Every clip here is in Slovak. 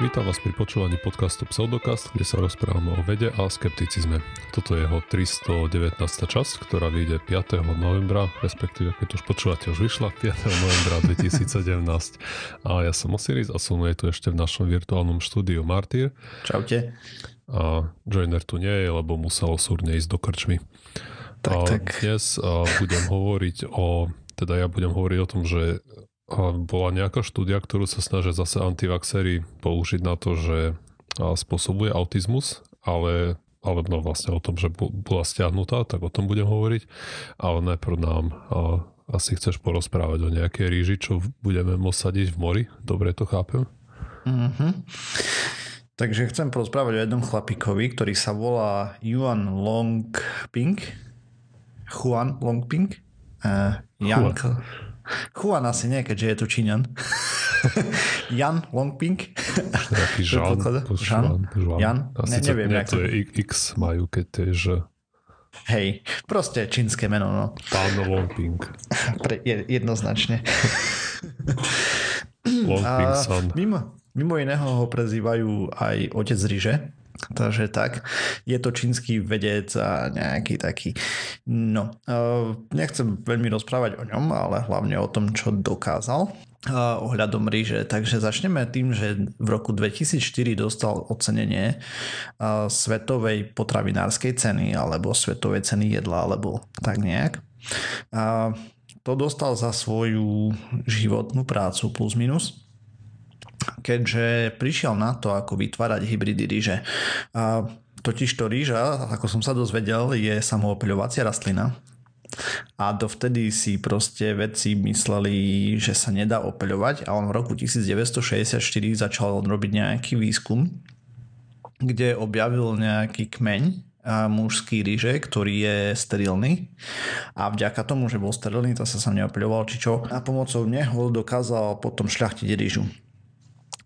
Vítam vás pri počúvaní podcastu Pseudokast, kde sa rozprávame o vede a skepticizme. Toto je jeho 319. časť, ktorá vyjde 5. novembra, respektíve keď už počúvate, už vyšla 5. novembra 2017. A ja som Osiris a som tu ešte v našom virtuálnom štúdiu Martyr. Čaute. A Joiner tu nie je, lebo musel súrne ísť do krčmy. Tak, a tak. Dnes a budem hovoriť o, teda ja budem hovoriť o tom, že a bola nejaká štúdia, ktorú sa snažia zase antivaxery použiť na to, že spôsobuje autizmus, ale, ale no vlastne o tom, že bola stiahnutá, tak o tom budem hovoriť. Ale najprv nám a, asi chceš porozprávať o nejakej ríži, čo budeme môcť sadiť v mori. Dobre to chápem? Mm-hmm. Takže chcem porozprávať o jednom chlapíkovi, ktorý sa volá Yuan Longping. Juan Longping. Uh, Yang. Juan. Juan asi nie, keďže je to Číňan. Jan Longping. Taký Žan. Žan. Jan. Asi ne, neviem. Nie, to je X majú, keď to je. Hej, proste čínske meno, no. Pán Longping. Pre, jednoznačne. Longping san. Mimo, mimo iného ho prezývajú aj otec ryže, Takže tak, je to čínsky vedec a nejaký taký, no, nechcem veľmi rozprávať o ňom, ale hlavne o tom, čo dokázal ohľadom ríže. Takže začneme tým, že v roku 2004 dostal ocenenie svetovej potravinárskej ceny alebo svetovej ceny jedla alebo tak nejak. To dostal za svoju životnú prácu plus minus keďže prišiel na to, ako vytvárať hybridy ríže. A totiž to ríža, ako som sa dozvedel, je samoopeľovacia rastlina. A dovtedy si proste vedci mysleli, že sa nedá opeľovať a on v roku 1964 začal robiť nejaký výskum, kde objavil nejaký kmeň mužský ríže, ktorý je sterilný a vďaka tomu, že bol sterilný, to sa sa neopeľoval, či čo. A pomocou neho dokázal potom šľachtiť rížu.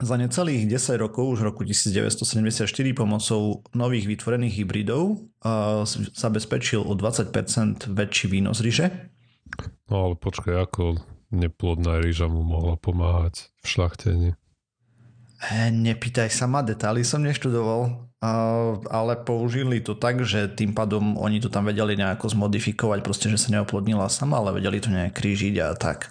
Za necelých 10 rokov, už v roku 1974 pomocou nových vytvorených hybridov uh, zabezpečil o 20% väčší výnos ryže. No ale počkaj, ako neplodná ryža mu mohla pomáhať v šlachtení? E, nepýtaj sa ma, detaily som neštudoval, uh, ale použili to tak, že tým pádom oni to tam vedeli nejako zmodifikovať, proste, že sa neoplodnila sama, ale vedeli to nejak krížiť a tak.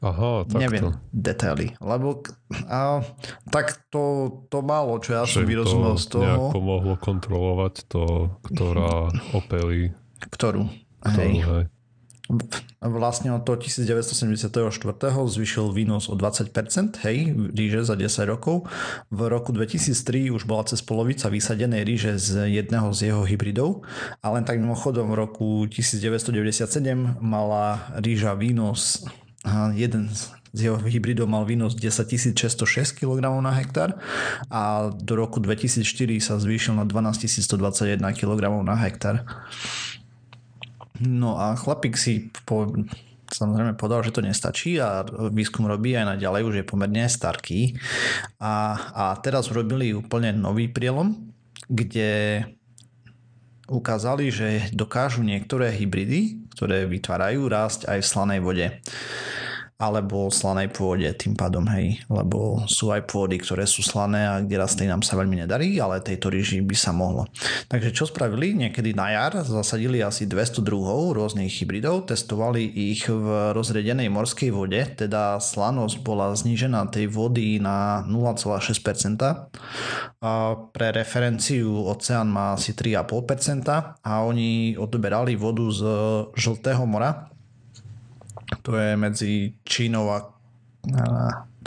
Aha, tak Neviem to. detaily, lebo a, tak to, to málo, čo ja som vyrozumel z toho. pomohlo kontrolovať to, ktorá opelí. Ktorú? Ktorú, hej. hej. Vlastne od toho 1974. zvyšil výnos o 20%, hej, ríže za 10 rokov. V roku 2003 už bola cez polovica vysadenej ríže z jedného z jeho hybridov a len tak mimochodom v roku 1997 mala ríža výnos jeden z jeho hybridov mal výnos 10 606 kg na hektár a do roku 2004 sa zvýšil na 12 121 kg na hektár. No a chlapík si po, samozrejme povedal, že to nestačí a výskum robí aj naďalej, už je pomerne starký. A, a teraz urobili úplne nový prielom, kde ukázali, že dokážu niektoré hybridy, ktoré vytvárajú rásť aj v slanej vode alebo slanej pôde tým pádom, hej, lebo sú aj pôdy, ktoré sú slané a kde rastlinám sa veľmi nedarí, ale tejto ríži by sa mohlo. Takže čo spravili? Niekedy na jar zasadili asi 200 druhov rôznych hybridov, testovali ich v rozredenej morskej vode, teda slanosť bola znížená tej vody na 0,6%. A pre referenciu oceán má asi 3,5% a oni odberali vodu z Žltého mora, to je medzi Čínou a,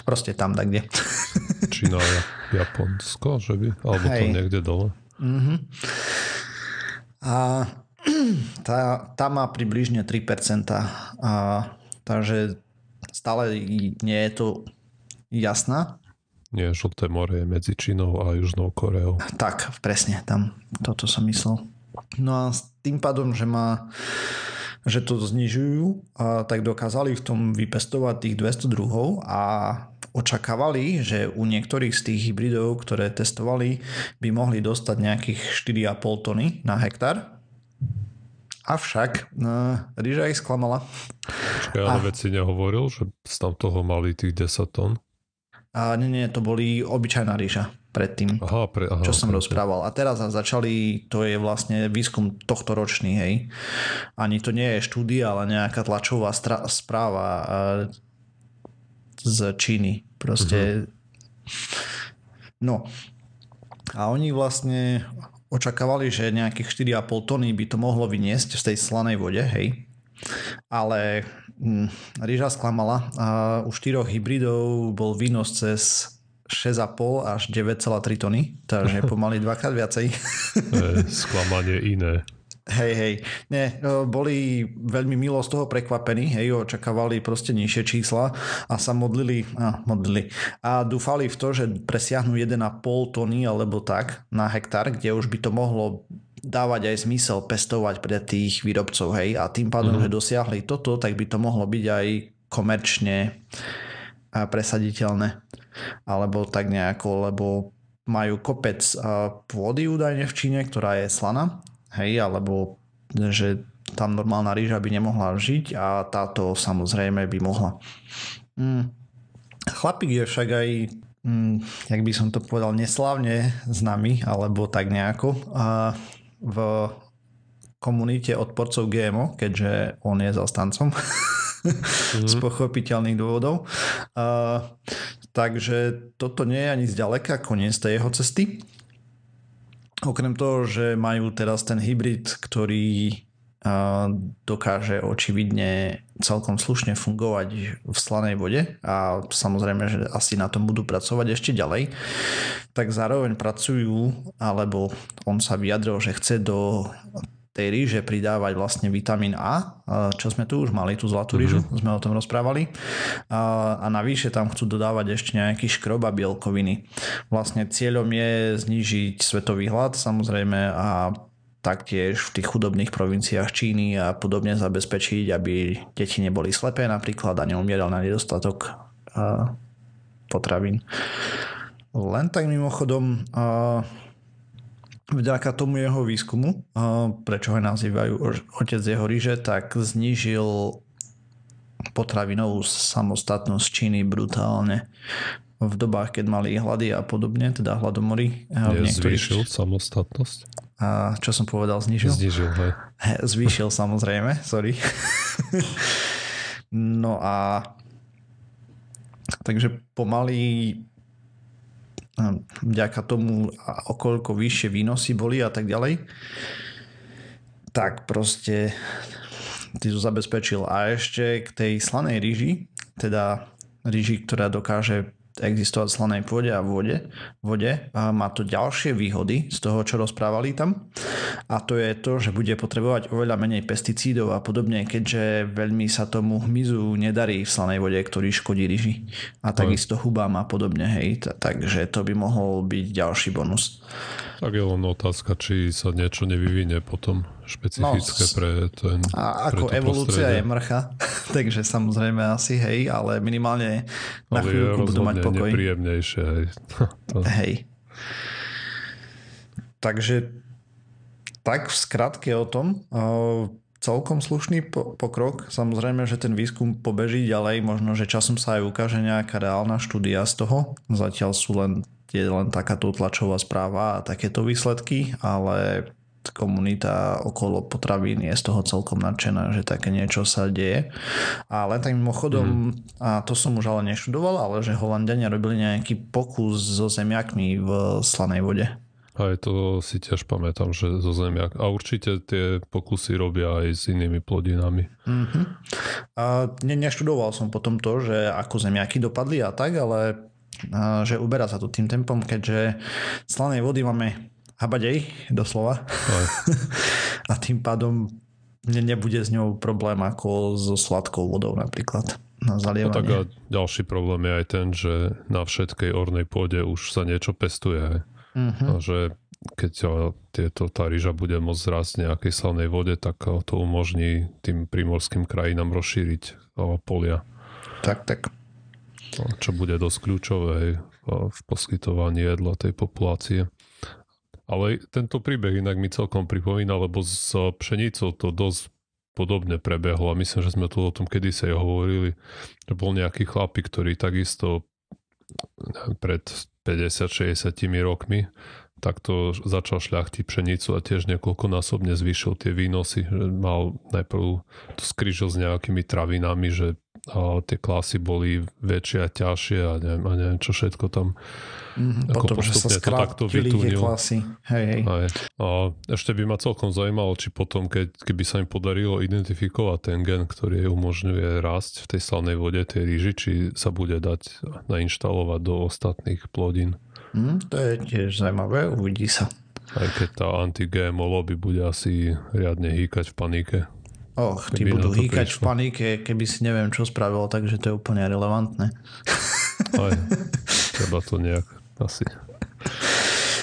proste tam tak kde. Čína a Japonsko, že by? Alebo Hej. to niekde dole. Mm-hmm. A tá, tá má približne 3%. A, takže stále nie je to jasná. Nie, Žlté more je medzi Čínou a Južnou Koreou. Tak, presne, tam toto som myslel. No a s tým pádom, že má že to znižujú, a tak dokázali v tom vypestovať tých 200 druhov a očakávali, že u niektorých z tých hybridov, ktoré testovali, by mohli dostať nejakých 4,5 tony na hektár. Avšak no, rýža ich sklamala. Počkaj, ale a... veci nehovoril, že tam toho mali tých 10 tón? A nie, nie, to boli obyčajná ríža predtým, aha, pre, aha, čo som okay, rozprával. A teraz začali, to je vlastne výskum tohto ročný, hej. Ani to nie je štúdia, ale nejaká tlačová stra- správa z Číny. Proste... Uh-huh. No. A oni vlastne očakávali, že nejakých 4,5 tony by to mohlo vyniesť z tej slanej vode, hej. Ale hm, rýža sklamala a u štyroch hybridov bol výnos cez 6,5 až 9,3 tony, takže pomaly dvakrát viacej. sklamanie iné. Hej, hej. Nie, no, boli veľmi milo z toho prekvapení, hej, očakávali proste nižšie čísla a sa modlili, a, modlili a dúfali v to, že presiahnu 1,5 tony alebo tak na hektár, kde už by to mohlo dávať aj zmysel pestovať pre tých výrobcov, hej, a tým pádom, mm-hmm. že dosiahli toto, tak by to mohlo byť aj komerčne presaditeľné alebo tak nejako, lebo majú kopec pôdy údajne v Číne, ktorá je slana, hej, alebo že tam normálna rýža by nemohla žiť a táto samozrejme by mohla. Mm. Chlapík je však aj, mm, jak by som to povedal, neslávne nami, alebo tak nejako, a v komunite odporcov GMO, keďže on je zastancom mm. z pochopiteľných dôvodov. A, takže toto nie je ani zďaleka koniec tej jeho cesty. Okrem toho, že majú teraz ten hybrid, ktorý dokáže očividne celkom slušne fungovať v slanej vode a samozrejme, že asi na tom budú pracovať ešte ďalej, tak zároveň pracujú, alebo on sa vyjadril, že chce do tej ríže pridávať vlastne vitamín A, čo sme tu už mali, tú zlatú rýžu, mm-hmm. sme o tom rozprávali. A, a navyše tam chcú dodávať ešte nejaký škrob a bielkoviny. Vlastne cieľom je znížiť svetový hlad samozrejme a taktiež v tých chudobných provinciách Číny a podobne zabezpečiť, aby deti neboli slepé napríklad a neumierali na nedostatok potravín. Len tak mimochodom, vďaka tomu jeho výskumu, prečo ho nazývajú otec jeho ríže, tak znížil potravinovú samostatnosť Číny brutálne v dobách, keď mali hlady a podobne, teda hladomory. Zvýšil samostatnosť. A čo som povedal, znížil? Znížil, hej. Zvýšil samozrejme, sorry. no a takže pomaly vďaka tomu, okoľko vyššie výnosy boli a tak ďalej, tak proste ty to zabezpečil. A ešte k tej slanej ríži, teda ríži, ktorá dokáže existovať v slanej pôde a vode, vode. A má to ďalšie výhody z toho, čo rozprávali tam. A to je to, že bude potrebovať oveľa menej pesticídov a podobne, keďže veľmi sa tomu hmyzu nedarí v slanej vode, ktorý škodí ryži. A takisto hubám a podobne, hej, takže to by mohol byť ďalší bonus. Tak je len otázka, či sa niečo nevyvinie potom špecifické no, pre ten A ako pre evolúcia prostredie. je mrcha, takže samozrejme asi hej, ale minimálne na ale chvíľku budú mať pokoj. nepríjemnejšie. Hej. to... hej. Takže tak v skratke o tom, celkom slušný pokrok. Samozrejme, že ten výskum pobeží ďalej, možno, že časom sa aj ukáže nejaká reálna štúdia z toho. Zatiaľ sú len je len takáto tlačová správa a takéto výsledky, ale komunita okolo potravín je z toho celkom nadšená, že také niečo sa deje. A len tak mimochodom, mm. a to som už ale neštudoval, ale že Holandiania robili nejaký pokus so zemiakmi v slanej vode. Aj to si tiež pamätám, že zo zemiak. A určite tie pokusy robia aj s inými plodinami. Mm-hmm. A ne, neštudoval som potom to, že ako zemiaky dopadli a tak, ale že uberá sa to tým tempom, keďže slanej vody máme habadej, doslova. a tým pádom ne, nebude s ňou problém ako so sladkou vodou napríklad. Na zalievanie. No tak a ďalší problém je aj ten, že na všetkej ornej pôde už sa niečo pestuje. Mm-hmm. A že keď tieto, tá ryža bude môcť zrásť nejakej slanej vode, tak to umožní tým primorským krajinám rozšíriť polia. Tak, tak. Čo bude dosť kľúčové v poskytovaní jedla tej populácie. Ale tento príbeh inak mi celkom pripomína, lebo s pšenicou to dosť podobne prebehlo a myslím, že sme tu o tom kedysi hovorili, že bol nejaký chlapík, ktorý takisto pred 50-60 rokmi, tak to začal šľachtiť pšenicu a tiež niekoľkonásobne zvýšil tie výnosy. Mal najprv to skrižil s nejakými travinami, že a tie klasy boli väčšie a ťažšie a neviem, a neviem čo všetko tam mm, ako potom, že sa skrátili tie klasy. Hej, hej. Aj. A ešte by ma celkom zaujímalo, či potom, keď, keby sa im podarilo identifikovať ten gen, ktorý umožňuje rásť v tej slanej vode, tej ríži, či sa bude dať nainštalovať do ostatných plodín. Mm, to je tiež zaujímavé, uvidí sa. Aj keď tá anti-GMO lobby bude asi riadne hýkať v panike. Och, ty budú hýkať v panike, keby si neviem, čo spravil, takže to je úplne relevantné. Aj, treba to nejak asi.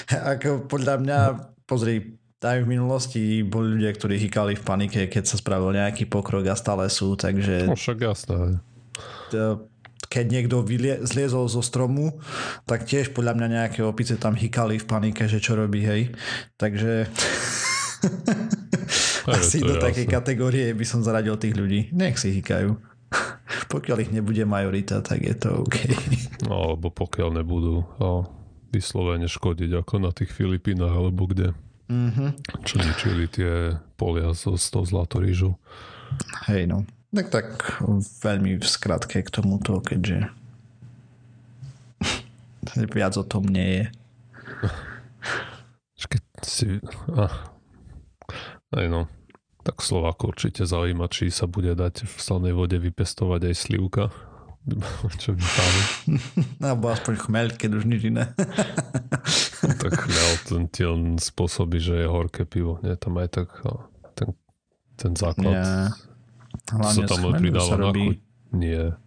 Ako podľa mňa, pozri, aj v minulosti boli ľudia, ktorí hýkali v panike, keď sa spravil nejaký pokrok a stále sú, takže... No však jasné. Keď niekto vylie, zliezol zo stromu, tak tiež podľa mňa nejaké opice tam hýkali v panike, že čo robí, hej. Takže... Asi do takej kategórie by som zaradil tých ľudí. Nech si hýkajú. pokiaľ ich nebude majorita, tak je to OK. No, alebo pokiaľ nebudú a vyslovene škodiť ako na tých Filipínach alebo kde. Mm-hmm. Čo ničili tie polia so, s tou zlatorížou. Hej no. Tak tak veľmi v skratke k tomuto, keďže viac o tom nie je. Keď si... Ah, aj no. Tak Slováko určite zaujíma, či sa bude dať v slanej vode vypestovať aj slivka. Čo by páli. Alebo aspoň chmeľ, keď už nič iné. no, tak chmeľ, ten, ten spôsobí, že je horké pivo. Nie, tam aj tak ten, ten základ. Nie. Hlavne sa tam pridáva sa robí... Nie.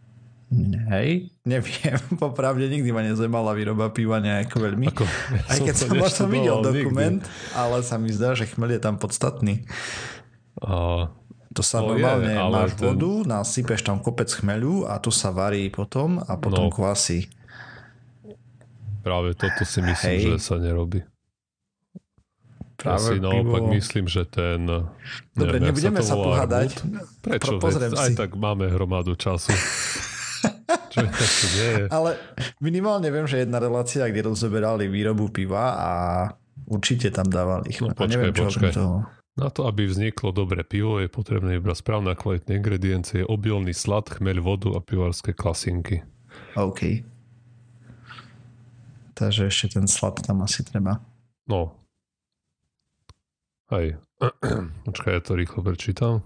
Hej, neviem, popravde nikdy ma nezaujímala výroba piva nejako veľmi. Ako, Aj keď som možno videl dokument, nikdy. ale sa mi zdá, že chmel je tam podstatný. A to sa no normálne, je, máš ten... vodu, nasypeš tam kopec chmelu a tu sa varí potom a potom no, kvasí. Práve toto si myslím, Hej. že sa nerobí. Práve ja si naopak pivo... myslím, že ten... Dobre, neviem, nebudeme sa, sa pohádať. Prečo? Veď, aj tak máme hromadu času. Čo nie je? Ale minimálne viem, že jedna relácia, kde rozoberali výrobu piva a určite tam dávali No, počkaj, neviem, čo počkaj. Toho. Na to, aby vzniklo dobré pivo, je potrebné iba správne kvalitné ingrediencie, obilný slad, chmeľ, vodu a pivarské klasinky. OK. Takže ešte ten slad tam asi treba. No. Aj. Počkaj, ja to rýchlo prečítam.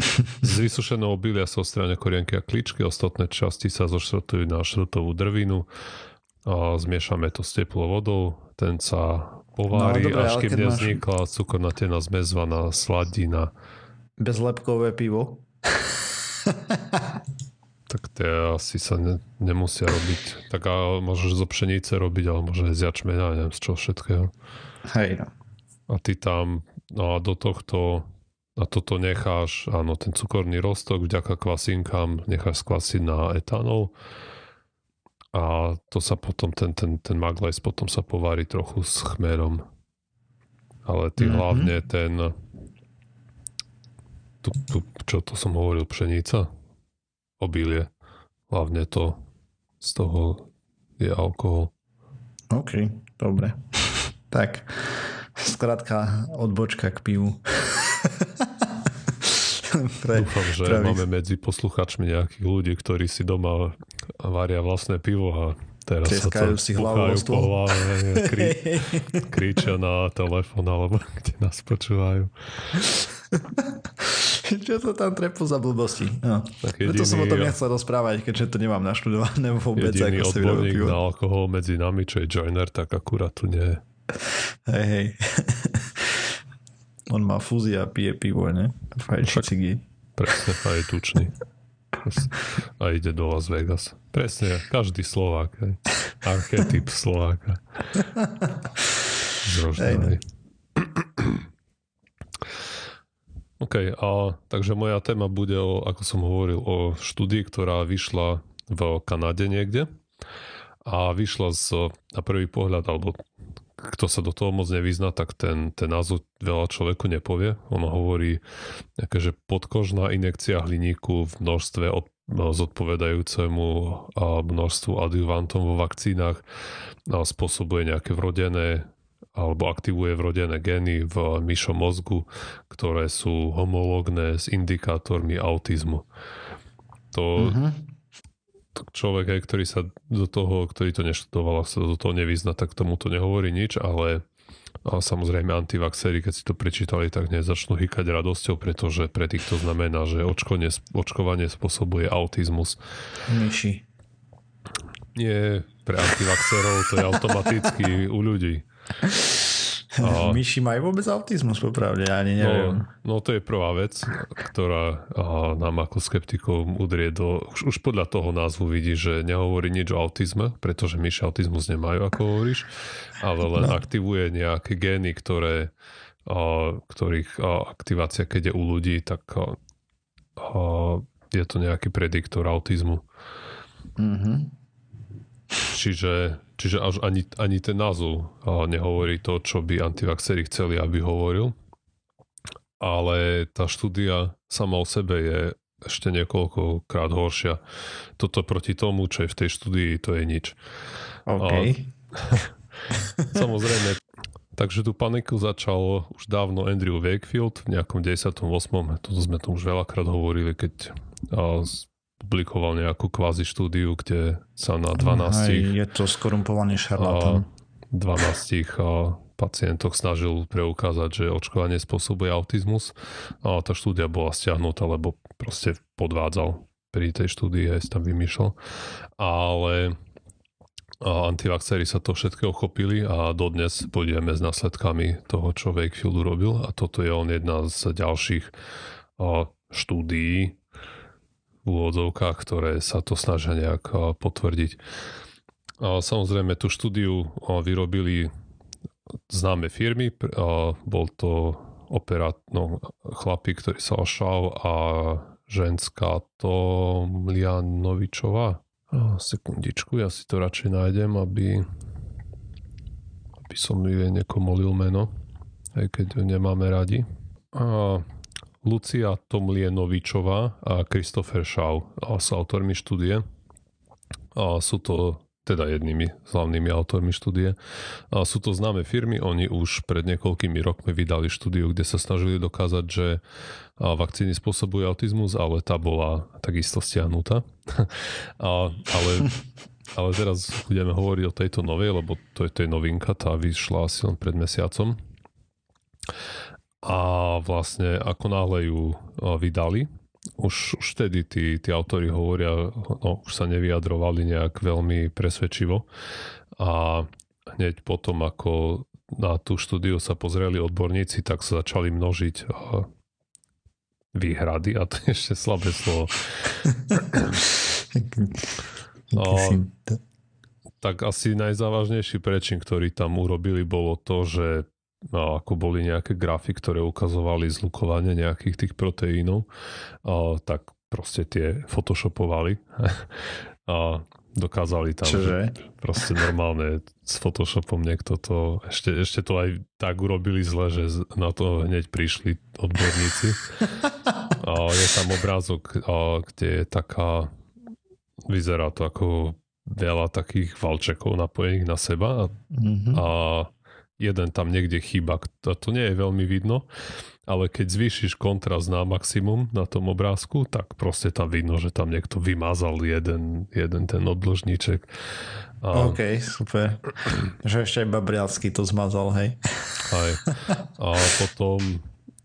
Z vysušeného obilia sa odstráňa korienky a kličky, ostatné časti sa zošrotujú na šrotovú drvinu a zmiešame to s teplou vodou, ten sa povári, no, dobré, až kým nevznikla máš... cukornatená zmezvaná sladina. Bezlepkové pivo? tak to asi sa ne, nemusia robiť. Tak a môžeš zo pšenice robiť, ale môže aj z jačmena, neviem z čoho všetkého. Hej no. A ty tam, no a do tohto a toto necháš, áno, ten cukorný rostok vďaka kvasinkám necháš skvasiť na etanol a to sa potom, ten, ten, ten maglajs potom sa povári trochu s chmerom. Ale ty mm-hmm. hlavne ten tu, tu, čo to som hovoril, pšenica? Obilie. Hlavne to z toho je alkohol. OK, dobre. tak, skrátka odbočka k pivu. Pre, Dúfam, že pre máme medzi posluchačmi nejakých ľudí, ktorí si doma varia vlastné pivo a teraz Treskajú sa si hlavu po hlave, krí, kričia na telefón alebo kde nás počúvajú. Čo to tam trepu za blbosti? No. Jediný, to som o tom nechcel rozprávať, keďže to nemám naštudované vôbec. Jediný ako odborník na alkohol medzi nami, čo je joiner, tak akurát tu nie je. Hej, hej. On má fúzia a pije pivo, ne? Fajči cigy. Presne, a je tučný. A ide do Las Vegas. Presne, každý Slovák. Hej. Archetyp Slováka. Zroždaný. OK, a takže moja téma bude o, ako som hovoril, o štúdii, ktorá vyšla v Kanade niekde a vyšla z, na prvý pohľad, alebo kto sa do toho moc nevyzná, tak ten, ten názov veľa človeku nepovie. Ono hovorí, že podkožná injekcia hliníku v množstve od zodpovedajúcemu množstvu adjuvantom vo vakcínach spôsobuje nejaké vrodené alebo aktivuje vrodené gény v myšom mozgu, ktoré sú homológne s indikátormi autizmu. To, uh-huh. Človek, aj, ktorý sa do toho, ktorý to neštudoval a sa do toho nevyzna, tak tomu to nehovorí nič, ale a samozrejme antivaxery, keď si to prečítali, tak nezačnú hýkať radosťou, pretože pre tých to znamená, že očkovanie, očkovanie spôsobuje autizmus. Myši. Nie, pre antivaxerov to je automaticky u ľudí. A... Myši majú vôbec autizmus, popravde, ja ani neviem. No, no to je prvá vec, ktorá a, nám ako skeptikom udrie do... Už, už podľa toho názvu vidí, že nehovorí nič o autizme, pretože myši autizmus nemajú, ako hovoríš, ale len no. aktivuje nejaké gény, ktoré, a, ktorých a, aktivácia, keď je u ľudí, tak a, a, je to nejaký prediktor autizmu. Mm-hmm. Čiže, čiže až ani, ani ten názov nehovorí to, čo by antivaxeri chceli, aby hovoril. Ale tá štúdia sama o sebe je ešte niekoľkokrát horšia. Toto proti tomu, čo je v tej štúdii, to je nič. OK. A, samozrejme, takže tú paniku začal už dávno Andrew Wakefield v nejakom 98. Toto sme tu už veľakrát hovorili, keď publikoval nejakú kvázi štúdiu, kde sa na 12... Aj, je to skorumpovaný šarlatán. 12 pacientoch snažil preukázať, že očkovanie spôsobuje autizmus a tá štúdia bola stiahnutá, lebo proste podvádzal pri tej štúdii, aj tam vymýšľal. Ale antivaxery sa to všetko ochopili a dodnes pôjdeme s následkami toho, čo Wakefield urobil a toto je on jedna z ďalších štúdií, úvodzovkách, ktoré sa to snažia nejak potvrdiť. A samozrejme tú štúdiu vyrobili známe firmy. Bol to operát, no, chlapík, ktorý sa ošal a ženská to Mlianovičová. Sekundičku, ja si to radšej nájdem, aby, aby som jej nekomolil meno, aj keď ju nemáme radi. A Lucia Tomlienovičová a Christopher Shaw sú autormi štúdie. A sú to teda jednými z hlavnými autormi štúdie. A sú to známe firmy, oni už pred niekoľkými rokmi vydali štúdiu, kde sa snažili dokázať, že vakcíny spôsobujú autizmus, ale tá bola takisto stiahnutá. a, ale, ale teraz budeme hovoriť o tejto novej, lebo to je, to novinka, tá vyšla asi len pred mesiacom a vlastne ako náhle ju vydali, už, už vtedy tí, tí autori hovoria, no už sa nevyjadrovali nejak veľmi presvedčivo a hneď potom, ako na tú štúdiu sa pozreli odborníci, tak sa začali množiť výhrady a to je ešte slabé slovo. a, tak asi najzávažnejší prečin, ktorý tam urobili, bolo to, že a ako boli nejaké grafy, ktoré ukazovali zlukovanie nejakých tých proteínov, a, tak proste tie photoshopovali a dokázali tam, Čože? proste normálne s Photoshopom niekto to, ešte, ešte to aj tak urobili zle, že na to hneď prišli odborníci. A je tam obrázok, a, kde je taká, vyzerá to ako veľa takých valčekov napojených na seba a, mm-hmm. a jeden tam niekde chýba. To, to nie je veľmi vidno, ale keď zvýšiš kontrast na maximum na tom obrázku, tak proste tam vidno, že tam niekto vymazal jeden, jeden ten odložníček. A... OK, super. že ešte aj Babrialský to zmazal, hej. Aj. A potom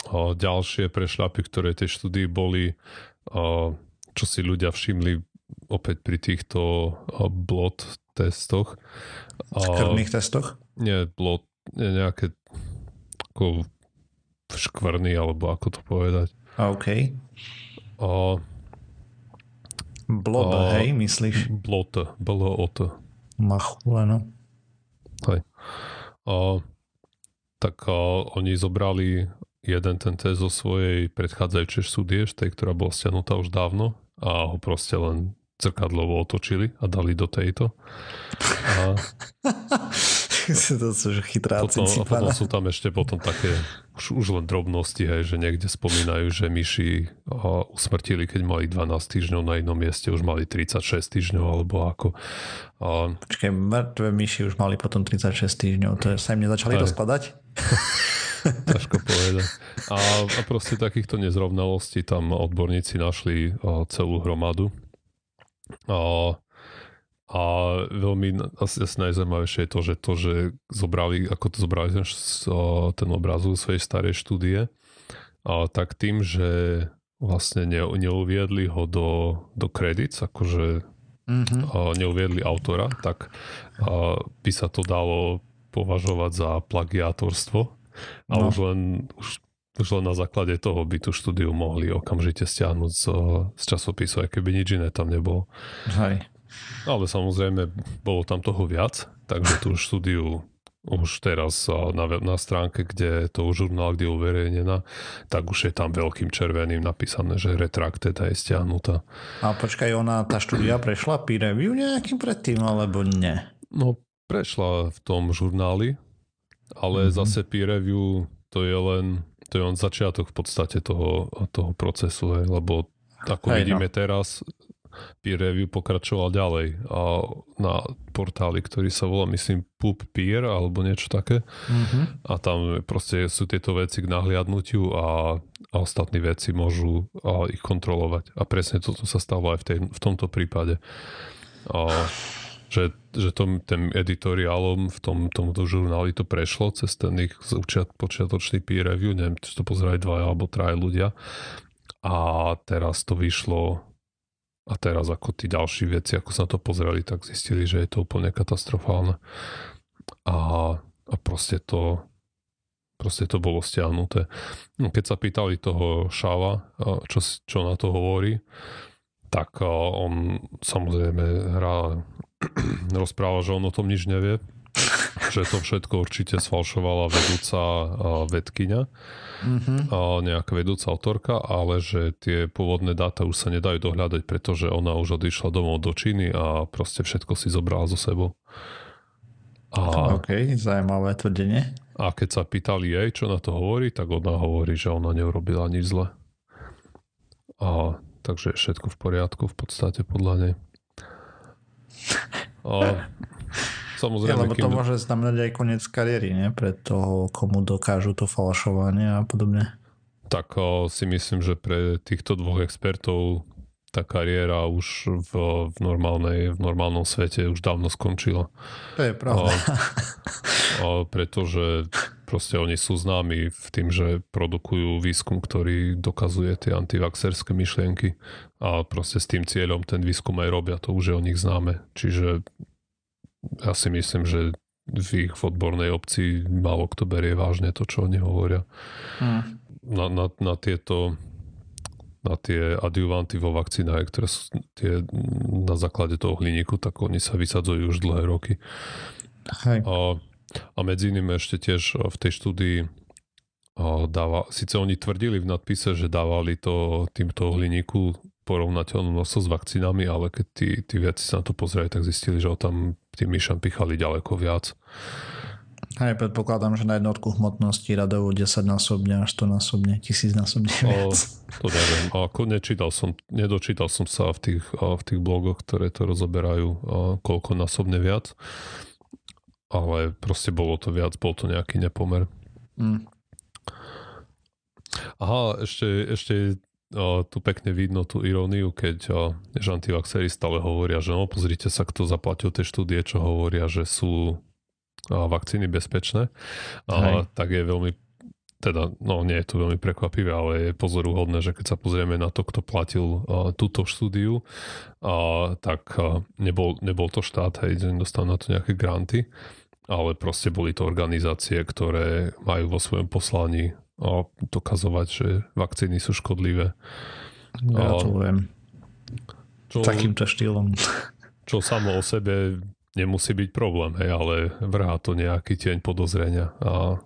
a ďalšie prešľapy, ktoré tej štúdii boli, a čo si ľudia všimli opäť pri týchto blot testoch. Krvných testoch? Nie, blot nejaké ako škvrny, alebo ako to povedať. OK. A, Blob, a, hej, myslíš? Blot, blot. Machuleno. Hej. A, tak a, oni zobrali jeden ten test zo svojej predchádzajúcej štúdie, tej, ktorá bola stiahnutá už dávno a ho proste len zrkadlovo otočili a dali do tejto. A, to sú chytrá potom, potom sú tam ešte potom také už, už len drobnosti, hej, že niekde spomínajú, že myši a, usmrtili, keď mali 12 týždňov, na jednom mieste už mali 36 týždňov, alebo ako. A... Počkej, mŕtve myši už mali potom 36 týždňov, to sa im nezačali rozpadať? Ťažko povedať. A, a proste takýchto nezrovnalostí tam odborníci našli a, celú hromadu. A a veľmi asi, asi najzaujímavejšie je to, že to, že zobrali, ako to zobrali ten, ten obrazu svojej starej štúdie, a tak tým, že vlastne ne, neuviedli ho do, do credits, akože mm-hmm. a neuviedli autora, tak a by sa to dalo považovať za plagiátorstvo. A no. už len už, už len na základe toho by tú štúdiu mohli okamžite stiahnuť z, z časopisu, aj keby nič iné tam nebolo. Hej. Ale samozrejme, bolo tam toho viac, takže tú štúdiu už teraz na, na stránke, kde to už žurnál, kde je uverejnená, tak už je tam veľkým červeným napísané, že retracted je stiahnutá. A počkaj, ona, tá štúdia prešla peer review nejakým predtým, alebo nie? No, prešla v tom žurnáli, ale mm-hmm. zase peer review to je len, to je len začiatok v podstate toho, toho procesu, hej, lebo ako Hej, vidíme no. teraz, peer review pokračoval ďalej a na portáli, ktorý sa volá, myslím, Pub Peer alebo niečo také. Mm-hmm. A tam proste sú tieto veci k nahliadnutiu a, a ostatní veci môžu a, ich kontrolovať. A presne toto sa stalo aj v, tej, v tomto prípade. A, že, že tom, tým editoriálom v tom, tomto žurnáli to prešlo cez ten ich počiatočný peer review, neviem, či to pozerali dva alebo traje ľudia. A teraz to vyšlo a teraz ako tí ďalší veci, ako sa na to pozreli, tak zistili, že je to úplne katastrofálne. A, a proste to proste to bolo stiahnuté. No, keď sa pýtali toho Šava, čo, čo na to hovorí, tak on samozrejme hrá, rozpráva, že on o tom nič nevie, že to všetko určite sfalšovala vedúca vedkynia mm-hmm. nejaká vedúca autorka, ale že tie pôvodné dáta už sa nedajú dohľadať, pretože ona už odišla domov do Číny a proste všetko si zobrala so sebou. A, OK, zaujímavé tvrdenie. A keď sa pýtali jej, čo na to hovorí, tak ona hovorí, že ona neurobila nič zle. A takže je všetko v poriadku v podstate podľa nej. A, Samozrejme, ja, lebo to môže znamenať aj koniec kariéry, nie? Pre toho, komu dokážu to falšovanie a podobne. Tak o, si myslím, že pre týchto dvoch expertov tá kariéra už v, v, normálnej, v normálnom svete už dávno skončila. To je pravda. A, a pretože proste oni sú známi v tým, že produkujú výskum, ktorý dokazuje tie antivaxerské myšlienky a proste s tým cieľom ten výskum aj robia, to už je o nich známe. Čiže ja si myslím, že v ich odbornej obci málo kto berie vážne to, čo oni hovoria. Hmm. Na, na, na tieto na tie adjuvanty vo vakcínach, ktoré sú tie na základe toho hliníku, tak oni sa vysadzujú už dlhé roky. Hej. A, a medzi iným ešte tiež v tej štúdii dáva, síce oni tvrdili v nadpise, že dávali to týmto hliníku porovnateľnú nosť s vakcínami, ale keď tí, tí veci sa na to pozreli, tak zistili, že ho tam tým myšam pichali ďaleko viac. Aj predpokladám, že na jednotku hmotnosti radovo 10 násobne až 100 násobne, 1000 násobne viac. O, to neviem. Ako nečítal som, nedočítal som sa v tých, v tých blogoch, ktoré to rozoberajú, koľko násobne viac. Ale proste bolo to viac, bol to nejaký nepomer. Mm. Aha, ešte, ešte o, tu pekne vidno tú iróniu, keď o, že antivaxery stále hovoria, že no pozrite sa, kto zaplatil tie štúdie, čo hovoria, že sú o, vakcíny bezpečné. A, tak je veľmi teda, no nie je to veľmi prekvapivé, ale je pozoruhodné, že keď sa pozrieme na to, kto platil uh, túto štúdiu, uh, tak uh, nebol, nebol to štát, hej, dostal na to nejaké granty, ale proste boli to organizácie, ktoré majú vo svojom poslaní a dokazovať, že vakcíny sú škodlivé. Gratulujem. Čo, Takýmto štýlom. Čo samo o sebe nemusí byť problém, hej, ale vrhá to nejaký tieň podozrenia. A,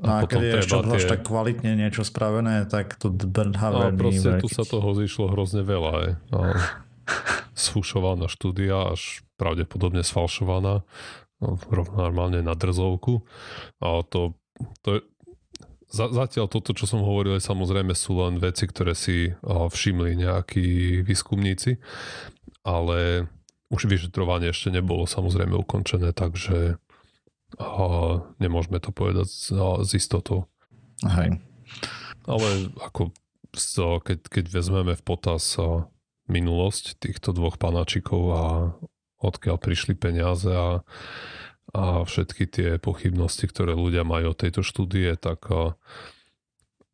a, no a keď je ešte tie... tak kvalitne niečo spravené, tak to brhá. A proste tu sa toho zišlo hrozne veľa. Hej. A sfúšovaná štúdia, až pravdepodobne sfalšovaná normálne na drzovku. A to, to, Zatiaľ toto, čo som hovoril, samozrejme sú len veci, ktoré si všimli nejakí výskumníci, ale už vyšetrovanie ešte nebolo samozrejme ukončené, takže nemôžeme to povedať z istotou. Hej. Ale ako keď, keď vezmeme v potaz minulosť týchto dvoch panačikov a odkiaľ prišli peniaze a a všetky tie pochybnosti, ktoré ľudia majú o tejto štúdie, tak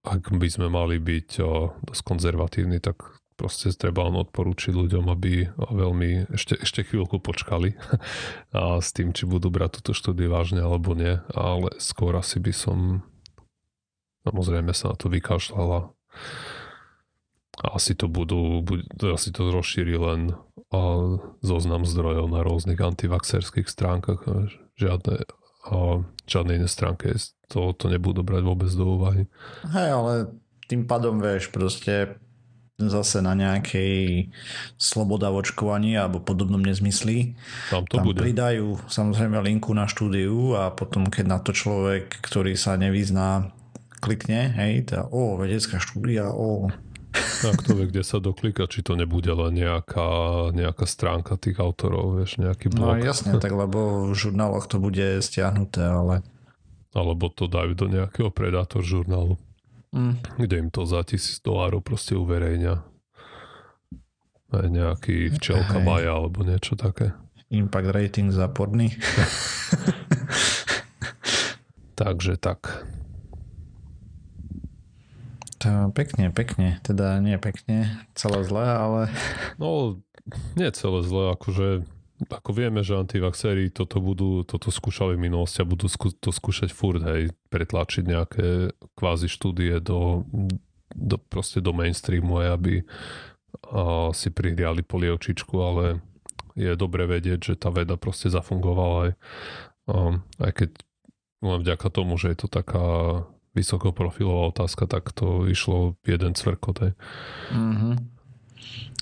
ak by sme mali byť dosť konzervatívni, tak proste treba len odporúčiť ľuďom, aby veľmi ešte, ešte chvíľku počkali a s tým, či budú brať túto štúdiu vážne alebo nie, ale skôr asi by som samozrejme sa na to vykašľala asi to budú, asi to rozšíri len zoznam zdrojov na rôznych antivaxerských stránkach žiadne, a žiadne iné stránke to, to nebudú brať vôbec do úvahy. Hej, ale tým pádom, vieš, proste zase na nejakej sloboda v očkovaní alebo podobnom nezmysli. Tam to tam bude. pridajú samozrejme linku na štúdiu a potom keď na to človek, ktorý sa nevyzná, klikne, hej, tá, o, vedecká štúdia, o, a kto vie, kde sa doklika, či to nebude len nejaká, nejaká stránka tých autorov, vieš, nejaký no, blog. No jasne, tak lebo v žurnáloch to bude stiahnuté, ale... Alebo to dajú do nejakého predátor žurnálu, mm. kde im to za tisíc dolárov proste uverejňa. Aj nejaký včelka Hej. Maja alebo niečo také. Impact rating záporný. Takže tak. To pekne, pekne. Teda nie pekne, celé zlé, ale... No, nie celé zlé, akože ako vieme, že antivaxery toto budú, toto skúšali v minulosti a budú skú, to skúšať furt, hej, pretlačiť nejaké kvázi štúdie do, do proste do mainstreamu, aj aby a, si prihriali polievčičku, ale je dobre vedieť, že tá veda proste zafungovala aj, a, aj keď len vďaka tomu, že je to taká vysokoprofilová otázka, tak to išlo jeden cvrkot. Mm-hmm.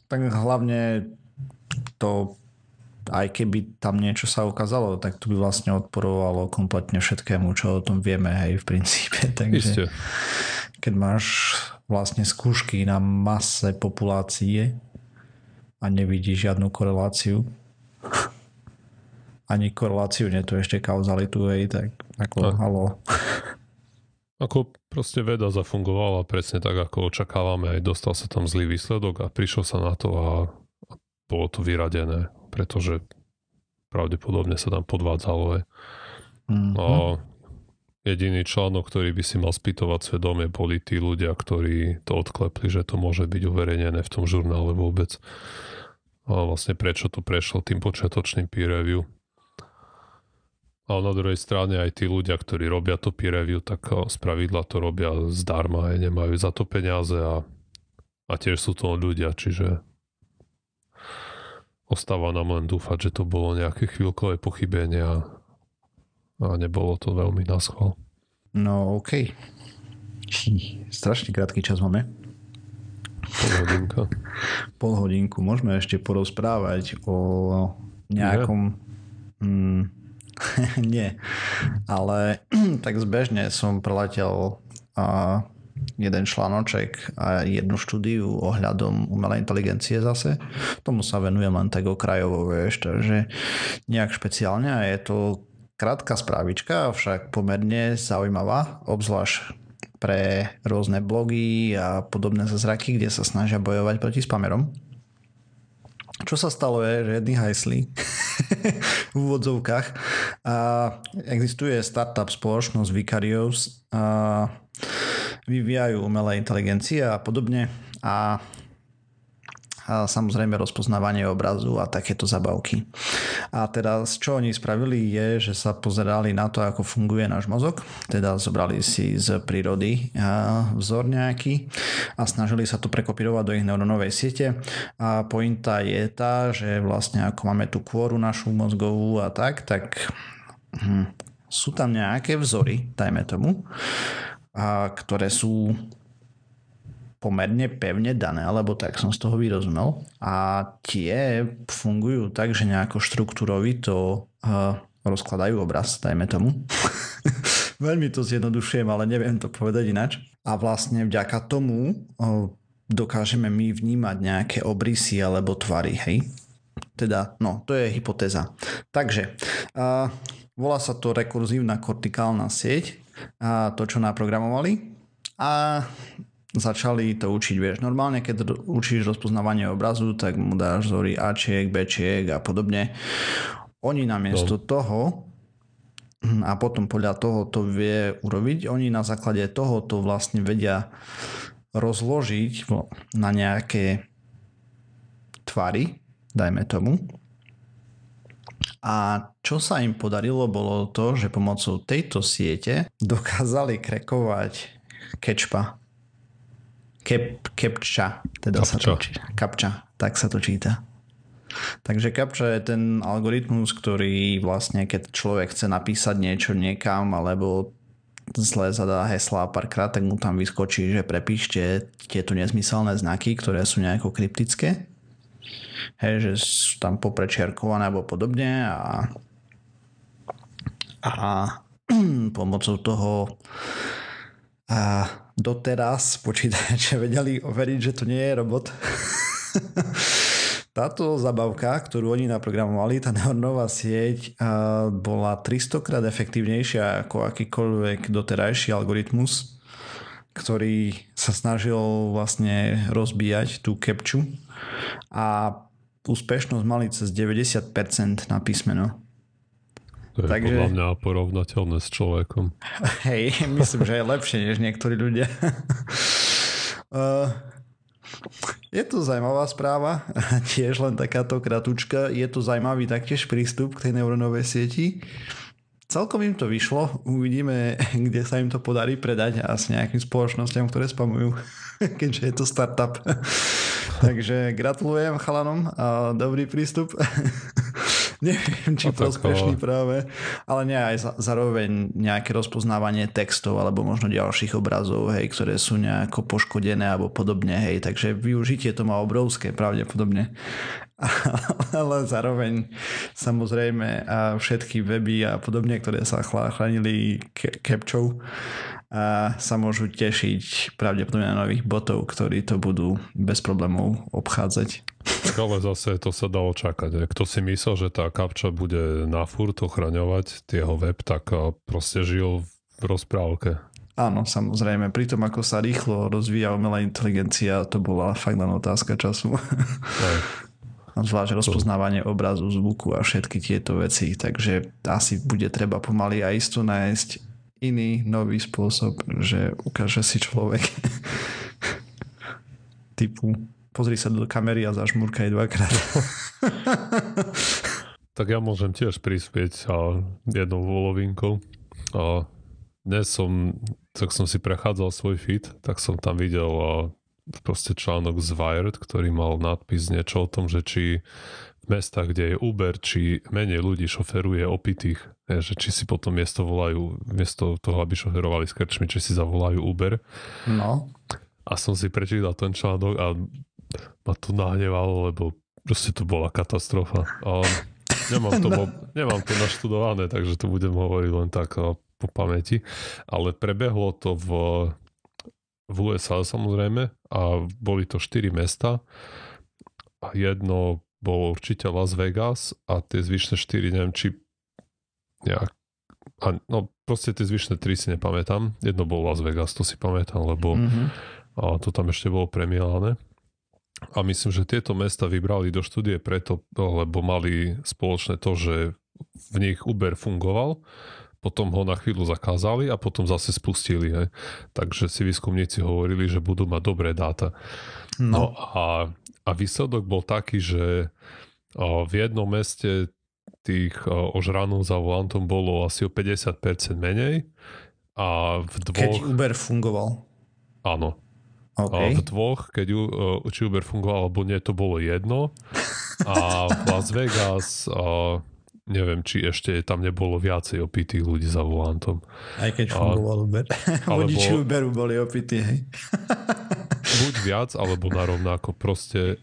Tak hlavne to aj keby tam niečo sa ukázalo, tak to by vlastne odporovalo kompletne všetkému, čo o tom vieme, hej, v princípe. Takže Isté. keď máš vlastne skúšky na mase populácie a nevidíš žiadnu koreláciu, ani koreláciu, nie to ešte kauzalitu, hej, tak ako, halo. Ako proste veda zafungovala presne tak, ako očakávame. Aj dostal sa tam zlý výsledok a prišiel sa na to a, a bolo to vyradené, pretože pravdepodobne sa tam podvádzalo. Mm-hmm. A jediný článok, ktorý by si mal spýtovať svedomie, boli tí ľudia, ktorí to odklepli, že to môže byť uverejnené v tom žurnále vôbec. A vlastne prečo to prešlo tým počiatočným peer review. Ale na druhej strane aj tí ľudia, ktorí robia to peer review, tak z pravidla to robia zdarma, aj nemajú za to peniaze a, a tiež sú to ľudia, čiže ostáva nám len dúfať, že to bolo nejaké chvíľkové pochybenie a, a nebolo to veľmi na schvál. No OK. Strašne krátky čas máme. Pol hodinka. Pol hodinku. Môžeme ešte porozprávať o nejakom... Mm, Nie, ale tak zbežne som preletel jeden článoček a jednu štúdiu ohľadom umelej inteligencie zase. Tomu sa venujem len tak okrajovo, vieš, takže nejak špeciálne a je to krátka správička, avšak pomerne zaujímavá, obzvlášť pre rôzne blogy a podobné zazraky, kde sa snažia bojovať proti spamerom. Čo sa stalo je, že jedni hajsli v úvodzovkách a existuje startup spoločnosť Vicarious a vyvíjajú umelé inteligencie a podobne. A a samozrejme rozpoznávanie obrazu a takéto zabavky. A teraz čo oni spravili je, že sa pozerali na to, ako funguje náš mozog, teda zobrali si z prírody vzor nejaký a snažili sa to prekopírovať do ich neurónovej siete a pointa je tá, že vlastne ako máme tú kôru našu mozgovú a tak, tak hm, sú tam nejaké vzory, dajme tomu, a ktoré sú pomerne pevne dané, alebo tak som z toho vyrozumel. A tie fungujú tak, že nejako štruktúrovito uh, rozkladajú obraz, dajme tomu. Veľmi to zjednodušujem, ale neviem to povedať inač. A vlastne vďaka tomu dokážeme my vnímať nejaké obrysy alebo tvary, hej? Teda, no, to je hypotéza. Takže, uh, volá sa to rekurzívna kortikálna sieť, a to, čo naprogramovali. A začali to učiť, vieš, normálne keď učíš rozpoznávanie obrazu, tak mu dáš vzory Ačiek, Bčiek a podobne. Oni namiesto no. toho a potom podľa toho to vie urobiť, oni na základe toho to vlastne vedia rozložiť na nejaké tvary, dajme tomu. A čo sa im podarilo, bolo to, že pomocou tejto siete dokázali krekovať kečpa Kep, kepča, teda kapča. sa to číta. Kapča, tak sa to číta. Takže kapča je ten algoritmus, ktorý vlastne, keď človek chce napísať niečo niekam, alebo zle zadá hesla párkrát, tak mu tam vyskočí, že prepíšte tieto nezmyselné znaky, ktoré sú nejako kryptické. Hej, že sú tam poprečiarkované alebo podobne a, a pomocou toho a doteraz počítače vedeli overiť, že to nie je robot. Táto zabavka, ktorú oni naprogramovali, tá neurónová sieť, bola 300 krát efektívnejšia ako akýkoľvek doterajší algoritmus, ktorý sa snažil vlastne rozbíjať tú kepču a úspešnosť mali cez 90% na písmeno. To je Takže... podľa mňa porovnateľné s človekom. Hej, myslím, že je lepšie než niektorí ľudia. uh, je to zaujímavá správa, tiež len takáto kratučka. Je to zaujímavý taktiež prístup k tej neurónovej sieti. Celkom im to vyšlo, uvidíme, kde sa im to podarí predať a s nejakým spoločnosťam, ktoré spamujú, keďže je to startup. Takže gratulujem chalanom a dobrý prístup. Neviem, či prospešný práve, ale nie aj zároveň nejaké rozpoznávanie textov alebo možno ďalších obrazov, hej, ktoré sú nejako poškodené alebo podobne, hej, takže využitie to má obrovské pravdepodobne. Ale zároveň samozrejme a všetky weby a podobne, ktoré sa chránili capčou, a sa môžu tešiť pravdepodobne na nových botov, ktorí to budú bez problémov obchádzať. Tak ale zase to sa dalo čakať. Kto si myslel, že tá kapča bude na furt ochraňovať jeho web, tak proste žil v rozprávke. Áno, samozrejme. Pri tom, ako sa rýchlo rozvíja umelá inteligencia, to bola fakt len otázka času. Aj. Zvlášť rozpoznávanie obrazu, zvuku a všetky tieto veci. Takže asi bude treba pomaly a isto nájsť iný nový spôsob, že ukáže si človek typu pozri sa do kamery a zažmúrkaj dvakrát. tak ja môžem tiež prispieť a jednou volovinkou. A dnes som, tak som si prechádzal svoj feed, tak som tam videl proste článok z Wired, ktorý mal nadpis niečo o tom, že či v mestách, kde je Uber, či menej ľudí šoferuje opitých, je, že či si potom miesto volajú, miesto toho, aby šoferovali s krčmi, či si zavolajú Uber. No. A som si prečítal ten článok a ma to nahnevalo, lebo proste to bola katastrofa. A nemám, to, no. nemám to naštudované, takže to budem hovoriť len tak po pamäti. Ale prebehlo to v, v USA samozrejme a boli to 4 mesta. Jedno bolo určite Las Vegas a tie zvyšné 4, neviem, či nejak, a, no proste tie zvyšné 3 si nepamätám. Jedno bolo Las Vegas, to si pamätám, lebo mm-hmm. a to tam ešte bolo premielané. A myslím, že tieto mesta vybrali do štúdie preto, lebo mali spoločné to, že v nich Uber fungoval, potom ho na chvíľu zakázali a potom zase spustili. Hej. Takže si výskumníci hovorili, že budú mať dobré dáta. No, no a a výsledok bol taký, že v jednom meste tých ožranov za volantom bolo asi o 50% menej a v dvoch... Keď Uber fungoval. Áno. Okay. A v dvoch, keď či Uber fungoval alebo nie, to bolo jedno. A v Las Vegas a neviem, či ešte tam nebolo viacej opitých ľudí za volantom. Aj keď fungoval Uber. Alebo, Vodiči Uberu boli opití, hej. buď viac, alebo na rovnako. Proste,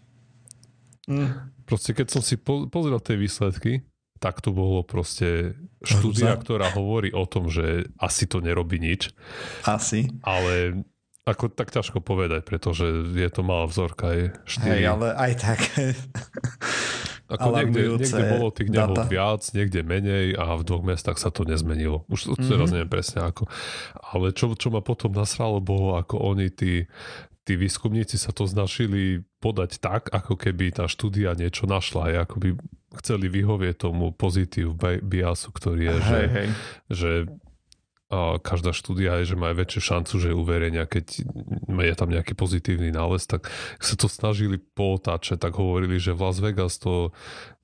mm. proste keď som si po, pozrel tie výsledky, tak to bolo proste štúdia, ktorá hovorí o tom, že asi to nerobí nič. Asi. Ale ako tak ťažko povedať, pretože je to malá vzorka aj 4. Hej, ale aj tak. Ako niekde, niekde bolo tých nehod viac, niekde menej a v dvoch mestách sa to nezmenilo. Už mm-hmm. teraz neviem presne ako. Ale čo, čo ma potom nasralo, bolo ako oni, tí, tí výskumníci sa to znašili podať tak, ako keby tá štúdia niečo našla. Aj ako by chceli vyhovieť tomu pozitív biasu, ktorý je, hej, že, hej. že každá štúdia je, že má väčšiu šancu, že uverenia, keď je tam nejaký pozitívny nález, tak sa to snažili pootáčať, tak hovorili, že v Las Vegas to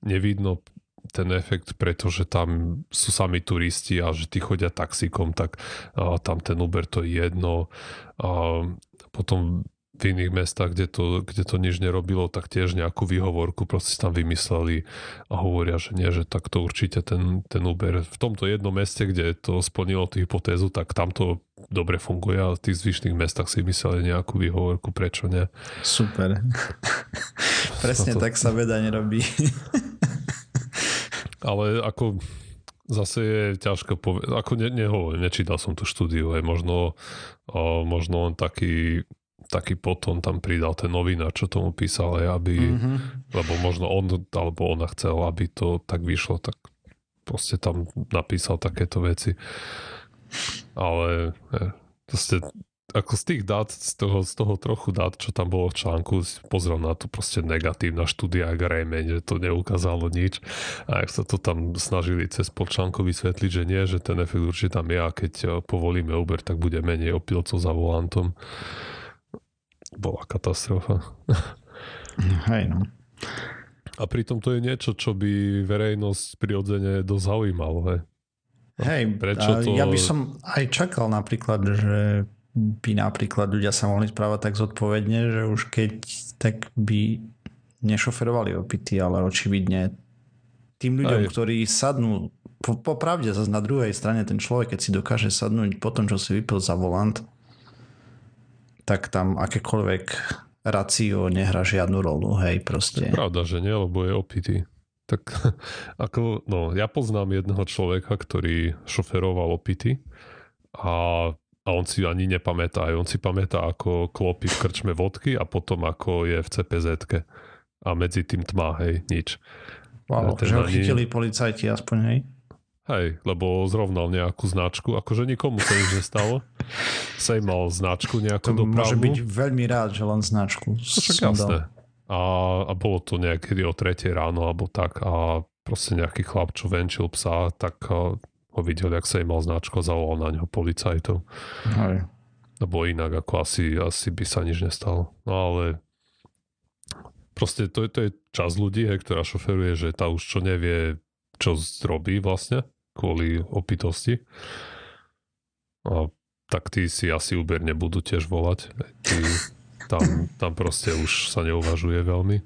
nevidno ten efekt, pretože tam sú sami turisti a že tí chodia taxikom, tak a tam ten Uber to je jedno. A potom v iných mestách, kde to, kde to nič nerobilo, tak tiež nejakú výhovorku proste tam vymysleli a hovoria, že nie, že tak to určite ten, ten Uber v tomto jednom meste, kde to splnilo tú hypotézu, tak tam to dobre funguje a v tých zvyšných mestách si mysleli nejakú výhovorku, prečo nie. Super. Presne to... tak sa veda nerobí. Ale ako zase je ťažko povedať, ako ne, nehovorím, nečítal som tú štúdiu, aj možno, o, možno len taký taký potom tam pridal ten novinár, čo tomu písal, aby, mm-hmm. lebo možno on, alebo ona chcel, aby to tak vyšlo, tak proste tam napísal takéto veci. Ale ne, proste ako z tých dát, z toho, z toho trochu dát, čo tam bolo v článku, pozrel na to proste negatívna štúdia remeň, že to neukázalo nič. A ak sa to tam snažili cez počlánku vysvetliť, že nie, že ten efekt určite tam je a keď povolíme Uber, tak bude menej opilcov za volantom bola katastrofa. Hej, no. A pritom to je niečo, čo by verejnosť prirodzene dosť zaujímalo. Hej, hej Prečo to... ja by som aj čakal napríklad, že by napríklad ľudia sa mohli správať tak zodpovedne, že už keď tak by nešoferovali opity, ale očividne tým ľuďom, aj. ktorí sadnú po, po pravde zase na druhej strane ten človek, keď si dokáže sadnúť po tom, čo si vypil za volant, tak tam akékoľvek racio nehrá žiadnu rolu, hej, proste. Je pravda, že nie, lebo je opitý. Tak ako, no, ja poznám jedného človeka, ktorý šoferoval opity a, a on si ani nepamätá. On si pamätá, ako klopí v krčme vodky a potom ako je v cpz A medzi tým tma, hej, nič. Wow, že ho chytili policajti aspoň, hej? Hej, lebo zrovnal nejakú značku, akože nikomu sa nič nestalo. Sej mal značku nejakú to dopravnú. môže byť veľmi rád, že len značku. To však jasné. A, a bolo to niekedy o 3 ráno alebo tak a proste nejaký chlap, čo venčil psa, tak ho videl, jak sa mal značko, zavolal na ňo policajtov. Hej. Lebo inak ako asi, asi by sa nič nestalo. No ale proste to, to je čas ľudí, hej, ktorá šoferuje, že tá už čo nevie, čo zrobí vlastne kvôli opitosti. A tak tí si asi Uber nebudú tiež volať. Tí, tam, tam proste už sa neuvažuje veľmi.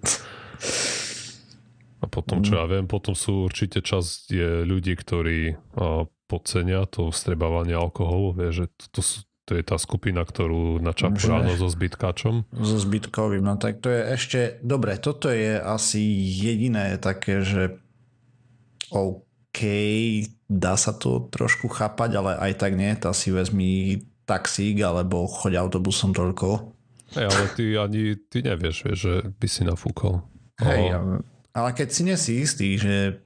A potom, čo ja viem, potom sú určite časť je ľudí, ktorí a, podcenia to vstrebávanie alkoholu. Vie, že to, to, sú, to je tá skupina, ktorú načapú ráno so zbytkačom. So zbytkovým, no tak to je ešte... Dobre, toto je asi jediné také, že OK, dá sa to trošku chápať, ale aj tak nie, tá si vezmi taxík alebo choď autobusom toľko. Hej, ale ty ani ty nevieš, vieš, že by si nafúkol. Hej, ale keď si nesi istý, že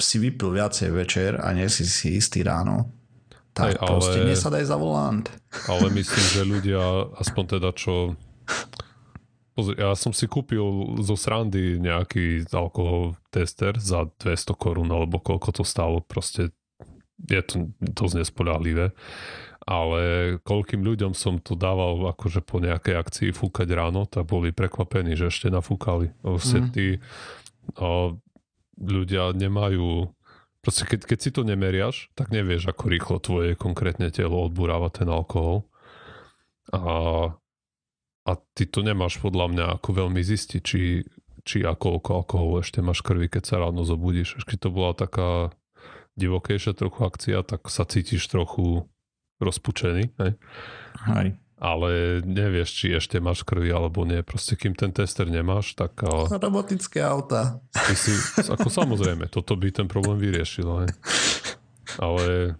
si vypil viacej večer a nie si si istý ráno, tak Hej, ale, proste nesadaj za volant. Ale myslím, že ľudia, aspoň teda čo Pozri, ja som si kúpil zo srandy nejaký alkohol tester za 200 korún alebo koľko to stalo. Proste je to dosť nespolahlivé. Ale koľkým ľuďom som to dával akože po nejakej akcii fúkať ráno, tak boli prekvapení, že ešte nafúkali. Proste mm. tí o, ľudia nemajú Proste keď, keď si to nemeriaš, tak nevieš, ako rýchlo tvoje konkrétne telo odburáva ten alkohol. A a ty to nemáš podľa mňa ako veľmi zistiť, či, či a koľko alkoholu ešte máš krvi, keď sa ráno zobudíš. Keď to bola taká divokejšia trochu akcia, tak sa cítiš trochu rozpučený. Hej? Hej. Ale nevieš, či ešte máš krvi alebo nie. Proste kým ten tester nemáš, tak... Robotické auta. Ty si, ako samozrejme, toto by ten problém vyriešilo. Hej? ale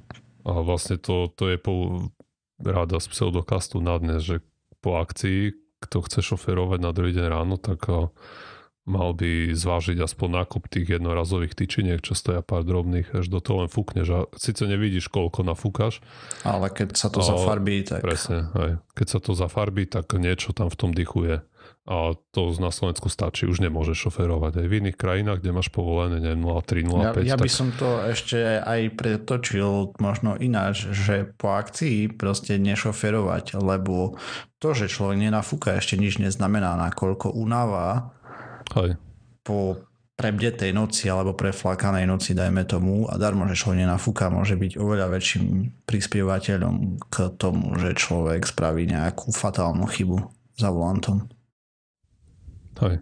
a vlastne to, to je po ráda z pseudokastu na dnes, že po akcii, kto chce šoferovať na druhý deň ráno, tak mal by zvážiť aspoň nákup tých jednorazových tyčiniek, čo stoja pár drobných, až do toho len fúkneš a síce nevidíš, koľko nafúkaš. Ale keď sa to zafarbí, tak... Presne, aj. Keď sa to zafarbí, tak niečo tam v tom dychuje. A to na Slovensku stačí, už nemôžeš šoferovať. Aj v iných krajinách, kde máš povolené, neviem, 0,3, 0,5. Ja, ja by tak... som to ešte aj pretočil možno ináč, že po akcii proste nešoferovať, lebo to, že človek nenafúka, ešte nič neznamená, nakoľko unáva Hej. po prebdetej noci alebo preflakanej noci, dajme tomu, a darmo, že človek nenafúka, môže byť oveľa väčším prispievateľom k tomu, že človek spraví nejakú fatálnu chybu za volantom. Hej.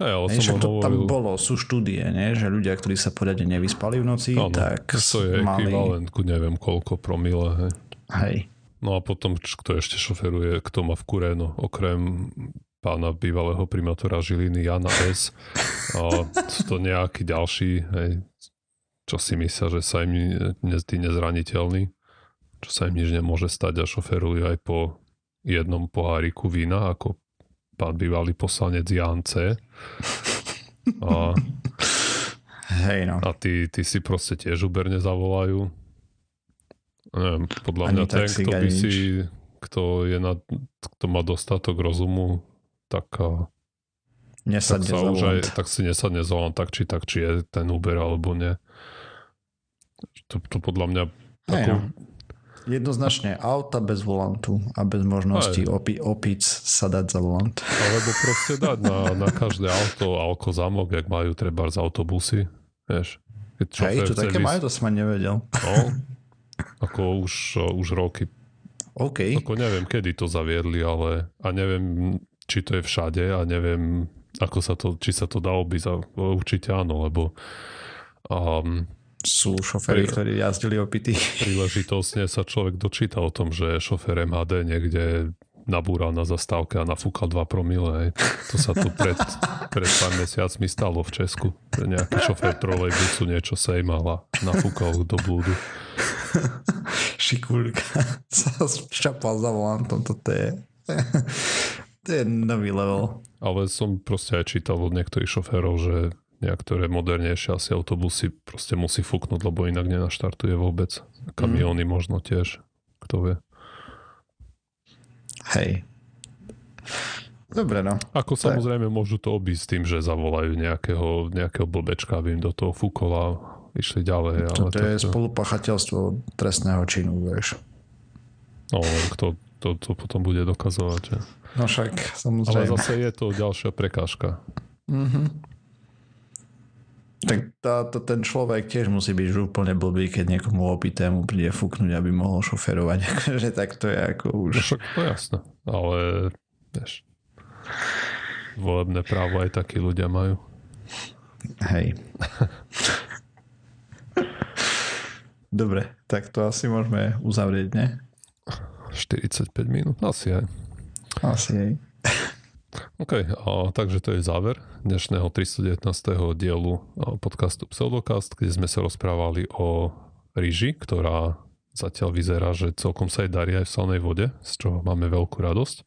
Ale Hej, som to hovoril... tam bolo, sú štúdie, nie? že ľudia, ktorí sa poriadne nevyspali v noci, Áno, tak to je mali... ekvivalent ku neviem koľko promile. Hej. Hej. No a potom, kto ešte šoferuje, kto má v Kuréno, okrem pána bývalého primátora Žiliny Jana S. A sú to nejakí ďalší, hej, čo si myslia, že sa im ne, tí nezraniteľní, čo sa im nič nemôže stať a šoferujú aj po jednom poháriku vína, ako pán bývalý poslanec Jan C. A, Hej, no. a tí, tí si proste tiež úberne zavolajú. Neviem, podľa Ani mňa ten, kto by nič. si, kto, je na, kto má dostatok rozumu, tak, a, tak, Nesadne sa už aj, tak si nesadne za tak či tak, či je ten Uber alebo nie. To, to podľa mňa Hej, ako, no. Jednoznačne auta bez volantu a bez možnosti opi- opic sa dať za volant. alebo proste dať na, na každé auto alko zamok, jak majú treba z autobusy, vieš. Keď Hej, to také vys- majú, to som nevedel. No, ako už, už roky OK. Ako neviem, kedy to zaviedli, ale a neviem, či to je všade a neviem, ako sa to, či sa to dá obísť. Určite áno, lebo um, Sú šoféry, ktorí jazdili opity. príležitostne sa človek dočíta o tom, že šofér MHD niekde nabúral na zastávke a nafúkal 2 promile. To sa tu pred, pred pár mesiacmi stalo v Česku. Nejaký šofér trolejbusu niečo sejmal a nafúkal do blúdu. Šikulka sa ščapal za volantom. Toto je... to je nový level. Ale som proste aj čítal od niektorých šoférov, že niektoré modernejšie asi autobusy proste musí fúknuť, lebo inak nenaštartuje vôbec. Kamióny mm. možno tiež, kto vie. Hej. Dobre, no. Ako samozrejme môžu to obísť tým, že zavolajú nejakého, nejakého blbečka, aby im do toho fúkol a išli ďalej. Ale Toto je spolupachateľstvo trestného činu, vieš. No, kto to, to potom bude dokazovať. Že? No však, Ale samozrejme. zase je to ďalšia prekážka. Mhm. Tak tá, to, ten človek tiež musí byť úplne blbý, keď niekomu opitému príde fúknuť, aby mohol šoferovať. Akože tak to je ako už... No však to je jasné. Ale vieš, volebné právo aj takí ľudia majú. Hej. Dobre, tak to asi môžeme uzavrieť, ne? 45 minút, asi aj. Asi hej. OK, a, takže to je záver dnešného 319. dielu podcastu Pseudocast, kde sme sa rozprávali o ríži, ktorá zatiaľ vyzerá, že celkom sa jej darí aj v slanej vode, z čoho máme veľkú radosť.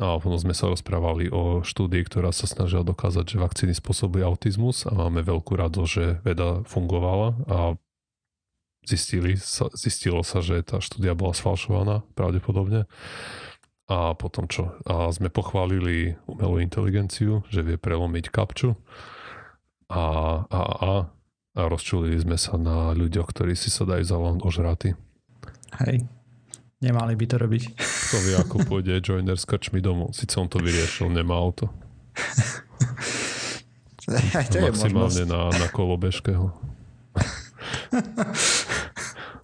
A potom sme sa rozprávali o štúdii, ktorá sa snažila dokázať, že vakcíny spôsobujú autizmus a máme veľkú radosť, že veda fungovala a zistili zistilo sa, že tá štúdia bola sfalšovaná pravdepodobne. A potom čo? A sme pochválili umelú inteligenciu, že vie prelomiť kapču. A, a, a, a rozčulili sme sa na ľuďoch, ktorí si sa dajú zavolať ožraty. Hej. Nemali by to robiť. Kto vie, ako pôjde joiner s krčmi domov. Sice on to vyriešil, nemá auto. Aj to je Maximálne možnosť. na, na kolobežkého.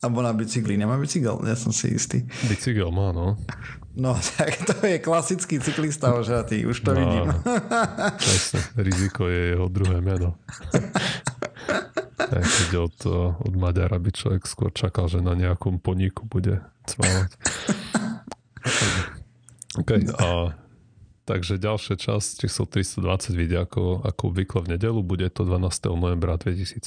Alebo na bicykli. Nemá bicykel? Ja som si istý. Bicykel má, no. No tak to je klasický cyklista ožratý. Už to No, vidím. Presne. Riziko je jeho druhé meno. Aj keď od, od Maďara by človek skôr čakal, že na nejakom poníku bude cvávať. OK, a Takže ďalšia časť číslo 320 vyjde ako, ako obvykle v nedelu, bude to 12. novembra 2017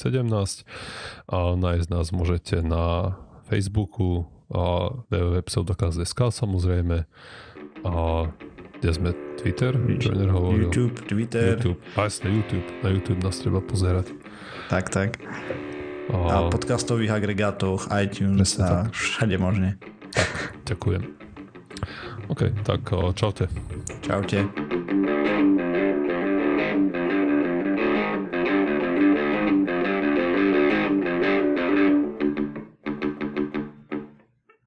a nájsť nás môžete na Facebooku a www.pseudokaz.sk samozrejme a kde sme Twitter? YouTube, Twitter. YouTube, a jasne, YouTube. Na YouTube nás treba pozerať. Tak, tak. A, a podcastových agregátoch, iTunes a tak. všade možne. Tak, ďakujem. OK, tak čaute. Čaute.